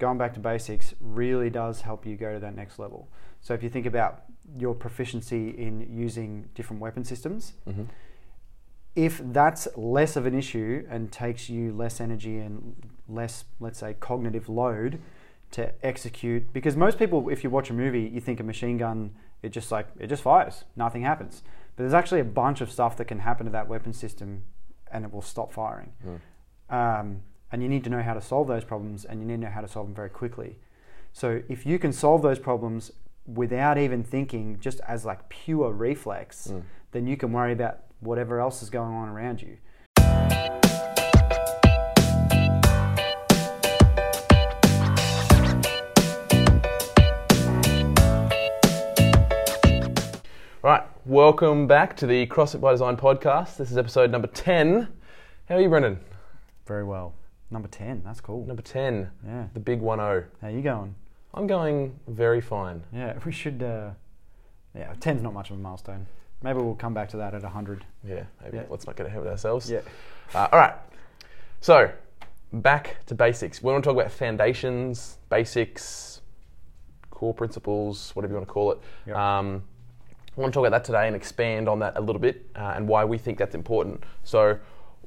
going back to basics really does help you go to that next level. So if you think about your proficiency in using different weapon systems, Mm-hmm. if that's less of an issue and takes you less energy and less, let's say, cognitive load to execute, because most people, if you watch a movie, you think a machine gun, it just like it just fires, nothing happens. But there's actually a bunch of stuff that can happen to that weapon system, and it will stop firing. Um, and you need to know how to solve those problems, and you need to know how to solve them very quickly. So if you can solve those problems without even thinking, just as like pure reflex, hmm. then you can worry about whatever else is going on around you. Right, welcome back to the CrossFit by Design podcast. This is episode number 10. How are you, Brendan? Very well. Number 10, that's cool. Number 10, Yeah. the big 1 0. How you going? I'm going very fine. Yeah, we should. Uh, yeah, 10's not much of a milestone. Maybe we'll come back to that at 100. Yeah, maybe. Yeah. Let's not get ahead of ourselves. Yeah. Uh, all right, so back to basics. We want to talk about foundations, basics, core principles, whatever you want to call it. Yep. Um, I want to talk about that today and expand on that a little bit uh, and why we think that's important. So,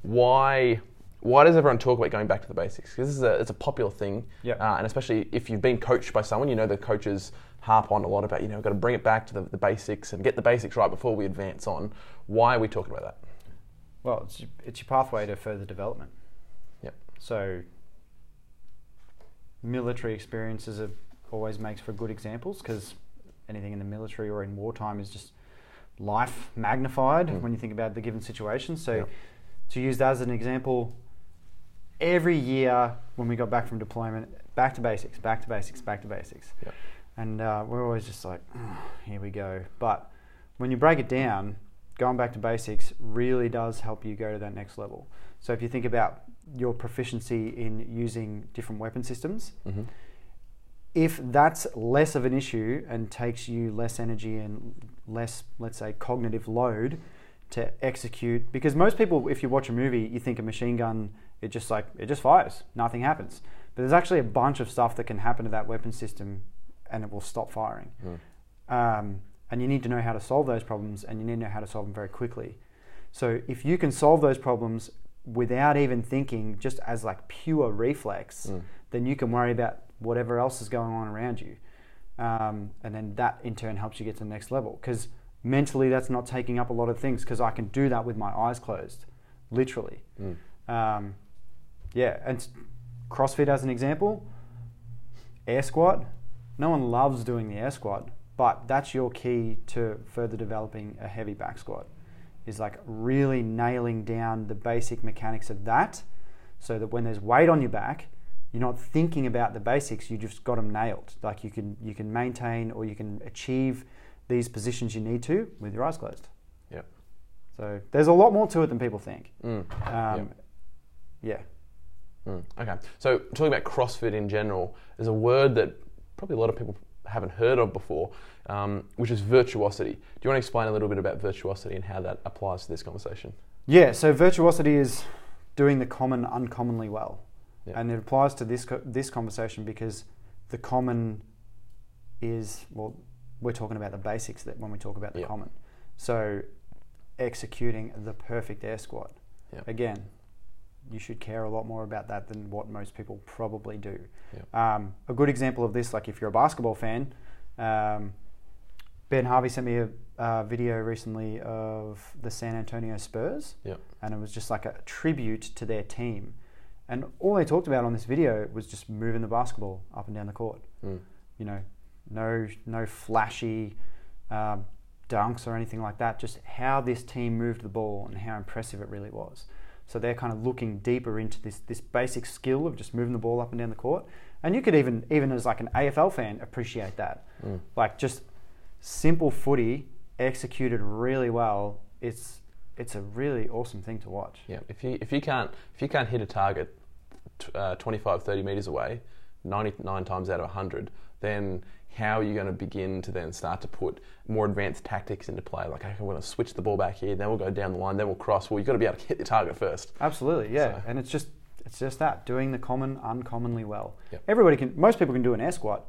why why does everyone talk about going back to the basics? Because this is a it's a popular thing, Yep. uh, and especially if you've been coached by someone, you know the coaches harp on a lot about you know got to bring it back to the, the basics and get the basics right before we advance on. Why are we talking about that? Well, it's, your- it's your pathway to further development. Yep. So, military experiences are, always makes for good examples because anything in the military or in wartime is just life magnified when you think about the given situation. So, Yep. to use that as an example, every year when we got back from deployment, back to basics, back to basics, back to basics. Yep. And uh, we're always just like, "Oh, here we go. But when you break it down, going back to basics really does help you go to that next level. So if you think about your proficiency in using different weapon systems, Mm-hmm. if that's less of an issue and takes you less energy and less, let's say, cognitive load to execute, because most people, if you watch a movie, you think a machine gun, it just like it just fires, nothing happens. But there's actually a bunch of stuff that can happen to that weapon system, and it will stop firing. Um, and you need to know how to solve those problems, and you need to know how to solve them very quickly. So if you can solve those problems without even thinking, just as like pure reflex, then you can worry about whatever else is going on around you. Um, and then that in turn helps you get to the next level. Because mentally, that's not taking up a lot of things because I can do that with my eyes closed, literally. Um, yeah, and CrossFit as an example, air squat. No one loves doing the air squat, but that's your key to further developing a heavy back squat. Is like really nailing down the basic mechanics of that, so that when there's weight on your back, you're not thinking about the basics. You just got them nailed. Like you can you can maintain or you can achieve these positions you need to with your eyes closed. Yep. So there's a lot more to it than people think. Mm. Um, yeah. Mm, okay. So talking about CrossFit in general, there's a word that probably a lot of people haven't heard of before, um, which is virtuosity. Do you want to explain a little bit about virtuosity and how that applies to this conversation? Yeah, so virtuosity is doing the common uncommonly well. Yeah. And it applies to this co- this conversation because the common is well we're talking about the basics that when we talk about the Yeah. common. So executing the perfect air squat. Yeah. Again, you should care a lot more about that than what most people probably do. Um, a good example of this, like if you're a basketball fan, um, Ben Harvey sent me a uh, video recently of the San Antonio Spurs, Yeah. and it was just like a tribute to their team. And all they talked about on this video was just moving the basketball up and down the court. Mm. You know, no no flashy um, dunks or anything like that. Just how this team moved the ball and how impressive it really was. So they're kind of looking deeper into this this basic skill of just moving the ball up and down the court. And you could even even as like an AFL fan appreciate that. Mm. Like just simple footy executed really well. It's it's a really awesome thing to watch. Yeah. If you if you can't if you can't hit a target t- uh, 25, 30 meters away, 99 times out of 100, then how are you going to begin to then start to put more advanced tactics into play? Like, okay, we're going to switch the ball back here, then we'll go down the line, then we'll cross. Well, you've got to be able to hit the target first. Absolutely, yeah. So- And it's just It's just that doing the common uncommonly well. Yep. Everybody can. Most people can do an air squat,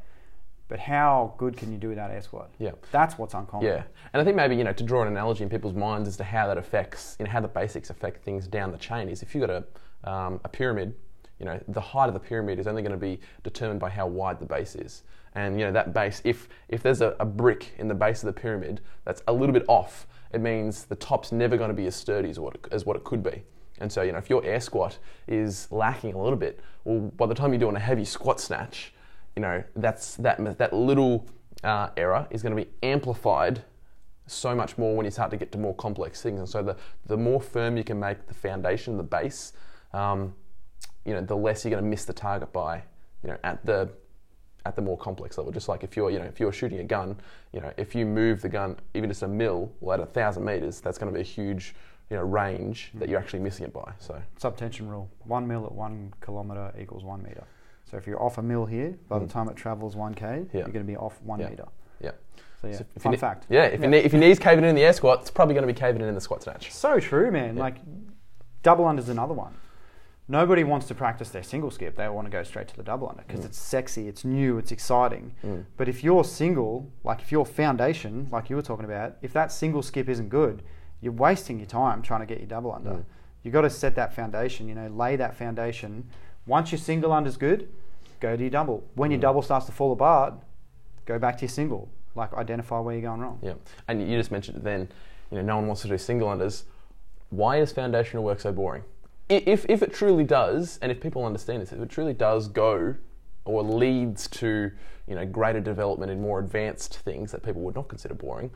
but how good can you do without air squat? Yeah. That's what's uncommon. Yeah, and I think maybe you know to draw an analogy in people's minds as to how that affects, you know, how the basics affect things down the chain is if you've got a um, a pyramid, you know, the height of the pyramid is only going to be determined by how wide the base is, and you know that base, if if there's a, a brick in the base of the pyramid that's a little bit off, it means the top's never going to be as sturdy as what it, as what it could be. And so, you know, if your air squat is lacking a little bit, well, by the time you're doing a heavy squat snatch, you know, that's that that little uh, error is going to be amplified so much more when you start to get to more complex things. And so, the the more firm you can make the foundation, the base, um, you know, the less you're going to miss the target by, you know, at the at the more complex level. Just like if you're, you know, if you're shooting a gun, you know, if you move the gun even just a mil, well, at a thousand meters, that's going to be a huge, you know, range that you're actually missing it by. So Subtension rule: one mil at one kilometer equals one meter. So if you're off a mil here, by the Mm. time it travels one k, Yeah. you're going to be off one Yeah. meter. yeah, So yeah, So if you fun ne- fact. yeah. If, Your, knee, if your knees caving in in the air squat, it's probably going to be caving in in the squat snatch. So true, man. Yeah. Like double under's another one. Nobody wants to practice their single skip. They want to go straight to the double under because Mm. it's sexy, it's new, it's exciting. Mm. But if you're single, like if your foundation, like you were talking about, if that single skip isn't good, you're wasting your time trying to get your double under. Mm. You got to set that foundation. You know, lay that foundation. Once your single under's good, go to your double. When your Mm. double starts to fall apart, go back to your single. Like identify where you're going wrong. Yeah, and you just mentioned it then. You know, no one wants to do single unders. Why is foundational work so boring? If if it truly does, and if people understand this, if it truly does go or leads to you know greater development in more advanced things that people would not consider boring,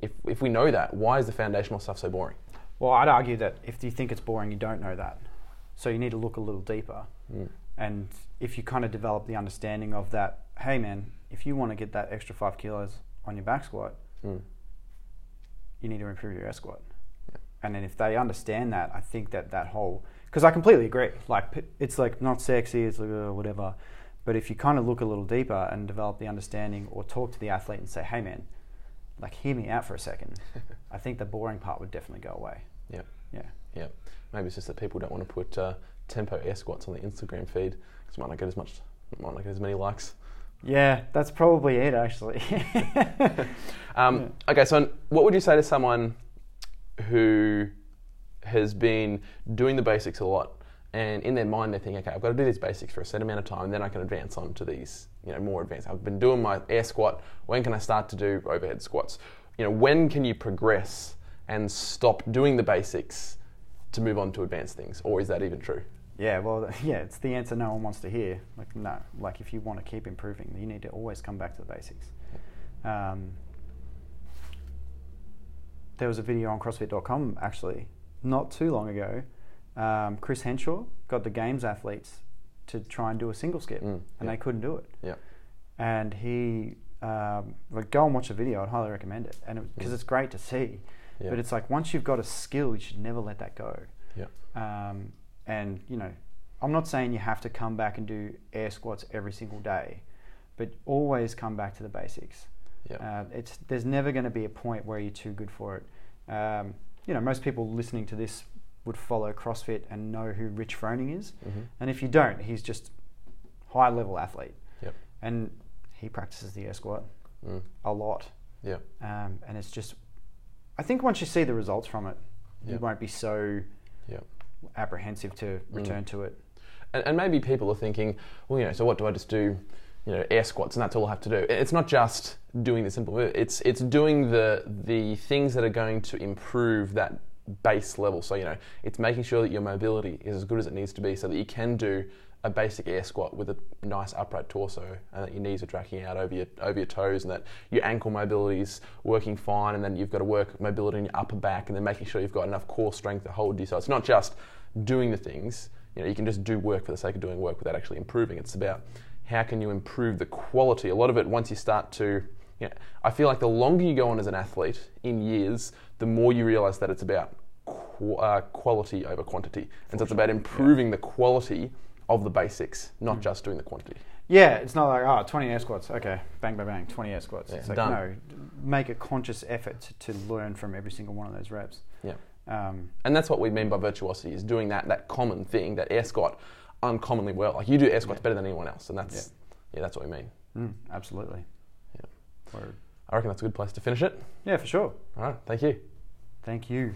if if we know that, why is the foundational stuff so boring? Well, I'd argue that if you think it's boring, you don't know that. So you need to look a little deeper. Mm. And if you kind of develop the understanding of that, hey man, if you want to get that extra five kilos on your back squat, Mm. you need to improve your air squat. Yeah. And then if they understand that, I think that that whole, because I completely agree. Like it's like not sexy, it's like uh, whatever. But if you kind of look a little deeper and develop the understanding, or talk to the athlete and say, hey man, like hear me out for a second, I think the boring part would definitely go away. Yeah. Yeah. Yeah, maybe it's just that people don't want to put uh, tempo air squats on the Instagram feed because it might not get as much, might not get as many likes. Yeah, that's probably it actually. Um, Okay, so what would you say to someone who has been doing the basics a lot, and in their mind they're thinking, okay, I've got to do these basics for a set amount of time, then I can advance on to these, you know, more advanced. I've been doing my air squat. When can I start to do overhead squats? You know, when can you progress and stop doing the basics to move on to advanced things, or is that even true? Yeah, well, yeah, it's the answer no one wants to hear. Like, no, like if you want to keep improving, you need to always come back to the basics. Um, there was a video on CrossFit.com actually not too long ago. Um, Chris Hinshaw got the games athletes to try and do a single skip, Mm, and yeah. they couldn't do it. Yeah. And he, um, like, go and watch the video. I'd highly recommend it, and because Mm. it's great to see. Yeah. But it's like once you've got a skill, you should never let that go. Yeah. Um, and you know, I'm not saying you have to come back and do air squats every single day, but always come back to the basics. Yeah. Uh, it's there's never going to be a point where you're too good for it. Um, you know, most people listening to this would follow CrossFit and know who Rich Froning is, hmm and if you don't, he's just high level athlete, Yep. and he practices the air squat Mm. a lot, Yeah. um, and it's just. I think once you see the results from it, you won't be so Yeah. apprehensive to return to it. And, and maybe people are thinking, well, you know, so what do I just do? You know, air squats, and that's all I have to do. It's not just doing the simple move. It's it's doing the the things that are going to improve that base level. So you know, it's making sure that your mobility is as good as it needs to be, so that you can do a basic air squat with a nice upright torso, and that your knees are tracking out over your over your toes, and that your ankle mobility is working fine, and then you've got to work mobility in your upper back, and then making sure you've got enough core strength to hold you. So it's not just doing the things. You know, you can just do work for the sake of doing work without actually improving. It's about how can you improve the quality. A lot of it, once you start to, you know, I feel like the longer you go on as an athlete in years, the more you realize that it's about qu- uh, quality over quantity, and so it's about improving the quality of the basics, not just doing the quantity. Yeah, it's not like oh, 20 air squats. Okay, bang, bang, bang, 20 air squats. Yeah, it's like done. no, make a conscious effort to learn from every single one of those reps. Yeah. Um, And that's what we mean by virtuosity is doing that that common thing that air squat uncommonly well. Like you do air squats Yeah. better than anyone else, and that's yeah, that's what we mean. mm, absolutely. Yeah. Word. I reckon that's a good place to finish it. Yeah, for sure. All right, thank you. Thank you.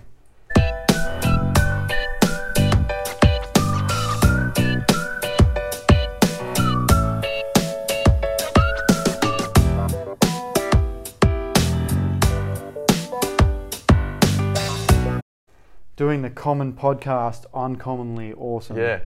Doing the common podcast uncommonly awesome. Yeah,